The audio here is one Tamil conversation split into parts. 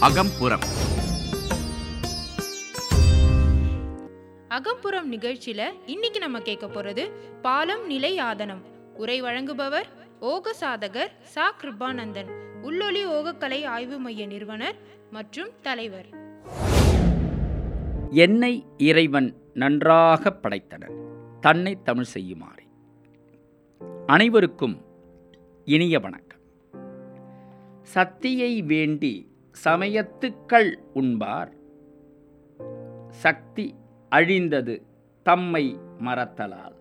அகம்புறம். அகம்புறம் நிகழ்ச்சியில இன்னைக்கு நம்ம கேட்க போறது பாலம் நிலை ஆதனம். உரை வழங்குபவர் ஓக சாதகர் சா. கிருபானந்தன். உள்ளொலி ஓகக்கலை ஆய்வு மைய நிறுவனர் மற்றும் தலைவர். என்னை இறைவன் நன்றாக படைத்தனர். தன்னை தமிழ் செய்யுமாறு. அனைவருக்கும் இனிய வணக்கம். சக்தியை வேண்டி சமயத்துக்கள் உண்பார். சக்தி அழிந்தது தம்மை மறத்தலால்.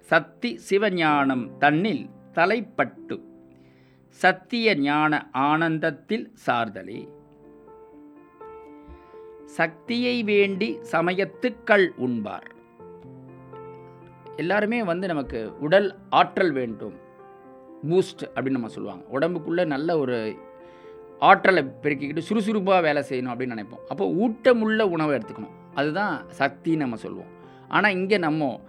சக்தி சிவஞானம் தன்னில் தலைப்பட்டு. சத்திய ஞான ஆனந்தத்தில் சார்தலே. சக்தியை வேண்டி சமயத்துக்கள் உண்பார். எல்லாருமே வந்து நமக்கு உடல் ஆற்றல் வேண்டும். பூஸ்ட் அப்படின்னு நம்ம சொல்லுவாங்க. உடம்புக்குள்ளே நல்ல ஒரு ஆற்றலை பெருக்கிக்கிட்டு சுறுசுறுப்பாக வேலை செய்யணும் அப்படின்னு நினைப்போம். அப்போ ஊட்டமுள்ள உணவை எடுத்துக்கணும். அதுதான் சக்தின்னு நம்ம சொல்லுவோம். ஆனால் இங்கே நம்ம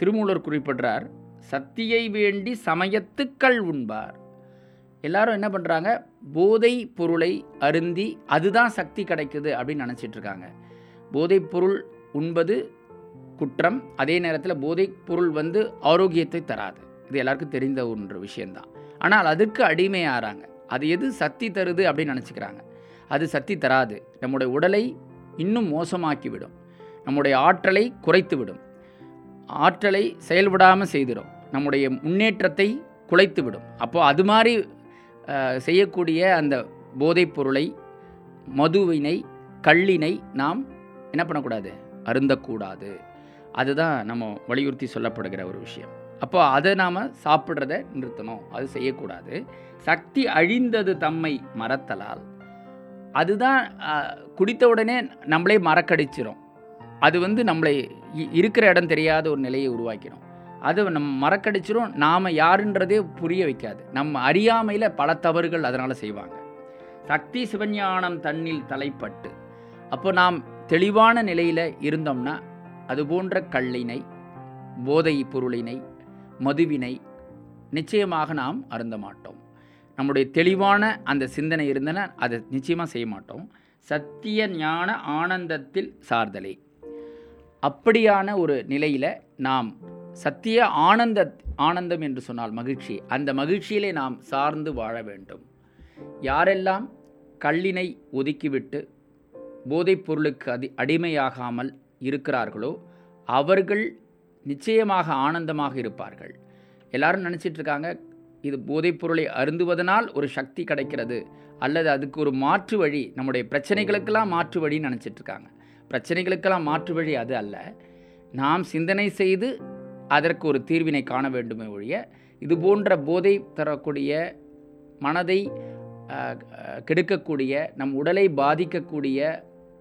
திருமூலர் குறிப்பிடுறார் சக்தியை வேண்டி சமயத்துக்கள் உண்பார். எல்லாரும் என்ன பண்ணுறாங்க போதை பொருளை அருந்தி அதுதான் சக்தி கிடைக்குது அப்படின்னு நினச்சிட்டு இருக்காங்க. போதைப் பொருள் உண்பது குற்றம் அதே நேரத்தில் போதைப் பொருள் வந்து ஆரோக்கியத்தை தராது. இது எல்லாருக்கும் தெரிந்த ஒன்று விஷயந்தான் ஆனால் அதுக்கு அடிமையாகிறாங்க அது எது சக்தி தருது அப்படின்னு நினச்சிக்கிறாங்க. அது சக்தி தராது. நம்முடைய உடலை இன்னும் மோசமாக்கிவிடும். நம்முடைய ஆற்றலை குறைத்துவிடும். ஆற்றலை செயல்படாமல் செய்திடும். நம்முடைய முன்னேற்றத்தை குலைத்துவிடும். அப்போது அது மாதிரி செய்யக்கூடிய அந்த போதைப் பொருளை மதுவினை கள்ளினை நாம் என்ன பண்ணக்கூடாது? அருந்தக்கூடாது. அதுதான் நம்ம வலியுறுத்தி சொல்லப்படுகிற ஒரு விஷயம். அப்போ அதை நாம் சாப்பிட்றத நிறுத்தணும். அது செய்யக்கூடாது. சக்தி அழிந்தது தம்மை மறத்தலால். அதுதான் குடித்த உடனே நம்மளே மறக்கடிச்சிரும். அது வந்து நம்மளை இ- இருக்கிற இடம் தெரியாத ஒரு நிலையை உருவாக்கிடும் அது நம்ம மறக்கடிச்சிரும். நாம் யாருன்றதே புரிய வைக்காது. நம்ம அறியாமையில் பல தவறுகள் அதனால் செய்வாங்க. சக்தி சிவஞானம் தண்ணில் தலைப்பட்டு. அப்போ நாம் தெளிவான நிலையில் இருந்தோம்னா அது போன்ற கள்ளினை போதை பொருளினை மதுவினை நிச்சயமாக நாம் அருந்த மாட்டோம். நம்முடைய தெளிவான அந்த சிந்தனை இருந்தன அதை நிச்சயமாக செய்ய மாட்டோம். சத்திய ஞான ஆனந்தத்தில் சார்தலே. அப்படியான ஒரு நிலையில் நாம் சத்திய ஆனந்த ஆனந்தம் என்று சொன்னால் மகிழ்ச்சி. அந்த மகிழ்ச்சியிலே நாம் சார்ந்து வாழ வேண்டும். யாரெல்லாம் கள்ளினை ஒதுக்கிவிட்டு போதைப் பொருளுக்கு அதி அடிமையாகாமல் இருக்கிறார்களோ அவர்கள் நிச்சயமாக ஆனந்தமாக இருப்பார்கள். எல்லாரும் நினச்சிட்டு இருக்காங்க இது போதைப்பொருளை அருந்துவதனால் ஒரு சக்தி கிடைக்கிறது அல்லது அதுக்கு ஒரு மாற்று வழி நம்முடைய பிரச்சனைகளுக்கெல்லாம் மாற்று வழின்னு நினச்சிட்ருக்காங்க பிரச்சனைகளுக்கெல்லாம் மாற்று வழி அது அல்ல. நாம் சிந்தனை செய்து அதற்கு ஒரு தீர்வினை காண வேண்டுமே ஒழிய இது போன்ற போதை தரக்கூடிய மனதை கெடுக்கக்கூடிய நம் உடலை பாதிக்கக்கூடிய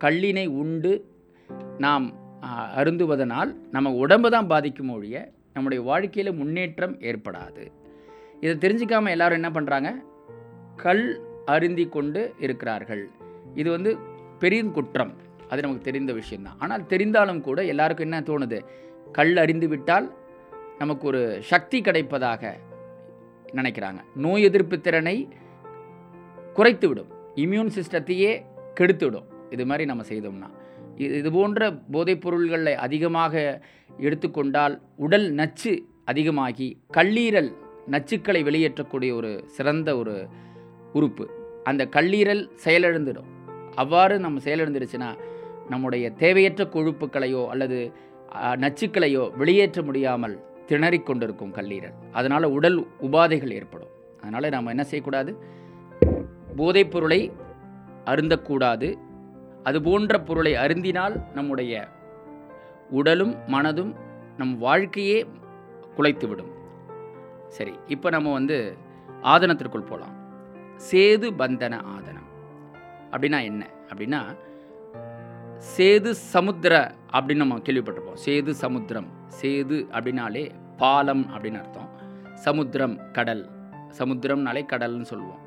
கல்லினை உண்டு நாம் அருந்துவதனால் நம்ம உடம்பு தான் பாதிக்கும் ஒழிய நம்முடைய வாழ்க்கையில் முன்னேற்றம் ஏற்படாது. இதை தெரிஞ்சிக்காமல் எல்லாரும் என்ன பண்ணுறாங்க கல் அருந்தி கொண்டு இருக்கிறார்கள். இது வந்து பெரிய குற்றம். அது நமக்கு தெரிந்த விஷயம்தான் ஆனால் தெரிந்தாலும் கூட எல்லாருக்கும் என்ன தோணுது? கல் அறிந்து விட்டால் நமக்கு ஒரு சக்தி கிடைப்பதாக நினைக்கிறாங்க. நோய் எதிர்ப்பு திறனை குறைத்து விடும் இம்யூன் சிஸ்டத்தையே கெடுத்துவிடும். இது மாதிரி நம்ம செய்தோம்னா. இது இது போன்ற போதைப் பொருள்களை அதிகமாக எடுத்துக்கொண்டால் உடல் நச்சு அதிகமாகி கல்லீரல் நச்சுக்களை வெளியேற்றக்கூடிய ஒரு சிறந்த ஒரு உறுப்பு. அந்த கல்லீரல் செயலிழந்துடும். அவ்வாறு நம்ம செயலிழந்துருச்சுன்னா நம்முடைய தேவையற்ற கொழுப்புக்களையோ அல்லது நச்சுக்களையோ வெளியேற்ற முடியாமல் திணறிக் கொண்டிருக்கும் கல்லீரல். அதனால் உடல் உபாதைகள் ஏற்படும். அதனால் நாம் என்ன செய்யக்கூடாது? போதைப்பொருளை அருந்தக்கூடாது. அது போன்ற பொருளை அருந்தினால் நம்முடைய உடலும் மனதும் நம் வாழ்க்கையே குலைத்துவிடும். சரி இப்போ நம்ம வந்து ஆதனத்திற்குள் போகலாம் சேது பந்தன ஆதனம். அப்படின்னா என்ன? அப்படின்னா சேது சமுத்திர அப்படின்னு நம்ம கேள்விப்பட்டிருப்போம். சேது சமுத்திரம். சேது அப்படின்னாலே பாலம் அப்படின்னு அர்த்தம். சமுத்திரம் கடல். சமுத்திரம்னாலே கடல்னு சொல்லுவோம்.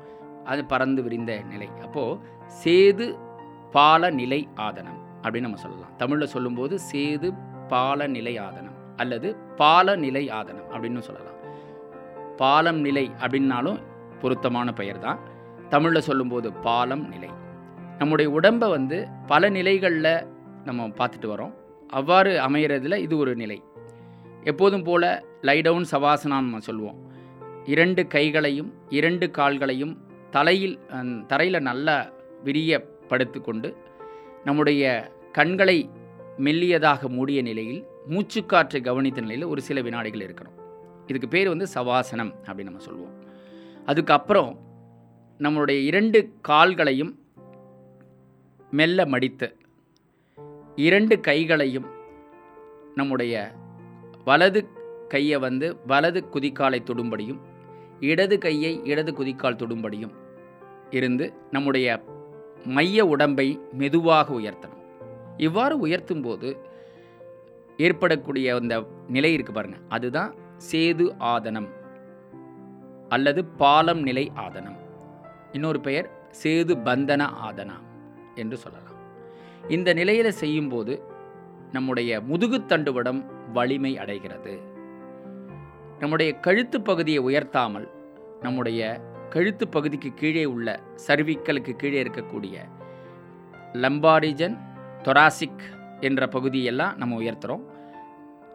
அது பறந்து விரிந்த நிலை. அப்போது சேது பால நிலை ஆதனம் அப்படின்னு நம்ம சொல்லலாம். தமிழில் சொல்லும்போது சேது பால நிலை ஆதனம் அல்லது பால நிலை ஆதனம் அப்படின்னு சொல்லலாம். பாலம் நிலை அப்படின்னாலும் பொருத்தமான பெயர் தான் தமிழில் சொல்லும்போது பாலம் நிலை. நம்முடைய உடம்பை வந்து பல நிலைகளில் நம்ம பார்த்துட்டு வரோம். அவ்வாறு அமைகிறதுல இது ஒரு நிலை. எப்போதும் போல் லைடவுன் சவாசனான்னு நம்ம சொல்லுவோம். இரண்டு கைகளையும் இரண்டு கால்களையும் தலையில் தரையில் நல்லா விரிய படுத்து கொண்டு நம்முடைய கண்களை மெல்லியதாக மூடிய நிலையில் மூச்சுக்காற்றை கவனித்த நிலையில் ஒரு சில வினாடிகள் இருக்கணும் இதுக்கு பேர் வந்து சவாசனம் அப்படின்னு நம்ம சொல்லுவோம் அதுக்கப்புறம் நம்மளுடைய இரண்டு கால்களையும் மெல்ல மடித்து இரண்டு கைகளையும் நம்முடைய வலது கையை வந்து வலது குதிக்காலை தொடும்படியும் இடது கையை இடது குதிக்கால் தொடும்படியும் இருந்து நம்முடைய மைய உடம்பை மெதுவாக உயர்த்தணும். இவ்வாறு உயர்த்தும் போது ஏற்படக்கூடிய அந்த நிலை இருக்கு பாருங்க. அதுதான் சேது ஆதனம் அல்லது பாலம் நிலை ஆதனம். இன்னொரு பெயர் சேது பந்தன ஆதனா என்று சொல்லலாம். இந்த நிலையில் செய்யும்போது நம்முடைய முதுகுத்தண்டுவடம் வலிமை அடைகிறது. நம்முடைய கழுத்து பகுதியை உயர்த்தாமல் நம்முடைய கழுத்து பகுதிக்கு கீழே உள்ள சர்விக்கலுக்கு கீழே இருக்கக்கூடிய லம்பாரிஜன் தொராசிக் என்ற பகுதியெல்லாம் நம்ம உயர்த்துகிறோம்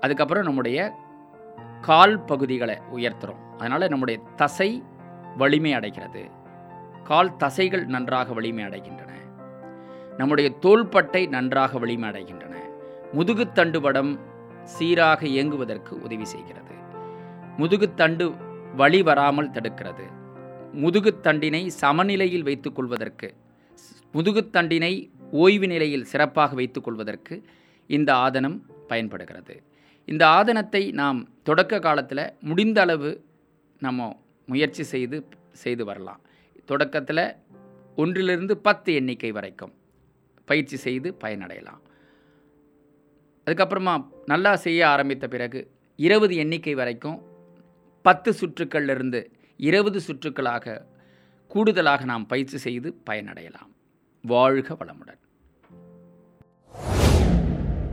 அதுக்கப்புறம் நம்முடைய கால் பகுதிகளை உயர்த்துகிறோம் அதனால் நம்முடைய தசை வலிமை அடைகிறது. கால் தசைகள் நன்றாக வலிமை அடைகின்றன. நம்முடைய தோள்பட்டை நன்றாக வலிமை அடைகின்றன. முதுகுத்தண்டு வடம் சீராக இயங்குவதற்கு உதவி செய்கிறது. முதுகுத்தண்டு வழி வராமல் தடுக்கிறது. முதுகுத்தண்டினை சமநிலையில் வைத்துக் கொள்வதற்கு முதுகுத்தண்டினை ஓய்வு நிலையில் சிறப்பாக வைத்துக் கொள்வதற்கு இந்த ஆதனம் பயன்படுகிறது. இந்த ஆதனத்தை நாம் தொடக்க காலத்தில் முடிந்த அளவு நம்ம முயற்சி செய்து செய்து வரலாம். தொடக்கத்தில் ஒன்றிலிருந்து பத்து எண்ணிக்கை வரைக்கும் பயிற்சி செய்து பயனடையலாம். அதுக்கப்புறமா நல்லா செய்ய ஆரம்பித்த பிறகு இருபது எண்ணிக்கை வரைக்கும் பத்து சுற்றுக்கள்லேருந்து இருபது சுற்றுக்களாக கூடுதலாக நாம் பயிற்சி செய்து பயனடையலாம். வாழ்க வளமுடன்.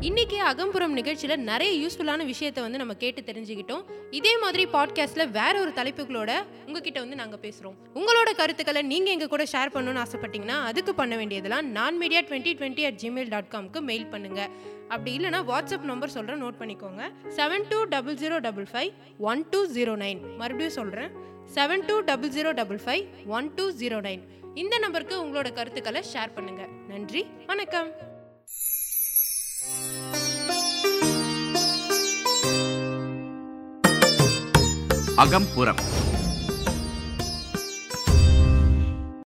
இன்றைக்கி அகம்புறம் நிகழ்ச்சியில் நிறைய யூஸ்ஃபுல்லான விஷயத்தை வந்து நம்ம கேட்டு தெரிஞ்சுக்கிட்டோம். இதே மாதிரி பாட்காஸ்ட்டில் வேற ஒரு தலைப்புகளோட உங்ககிட்ட வந்து நாங்கள் பேசுகிறோம் உங்களோட கருத்துக்களை நீங்கள் எங்கள் கூட ஷேர் பண்ணணும்னு ஆசைப்பட்டீங்கன்னா அதுக்கு பண்ண வேண்டியதெல்லாம் நான் media twenty twenty at gmail dot காம்க்கு mail பண்ணுங்கள் அப்படி இல்லைனா வாட்ஸ்அப் நம்பர் சொல்கிறேன் நோட் பண்ணிக்கோங்க. Seven two double zero double five one two zero nine மறுபடியும் சொல்கிறேன் seven two double zero double five one two zero nine இந்த நம்பருக்கு உங்களோட கருத்துக்களை ஷேர் பண்ணுங்க. நன்றி வணக்கம். அகம்புறம்.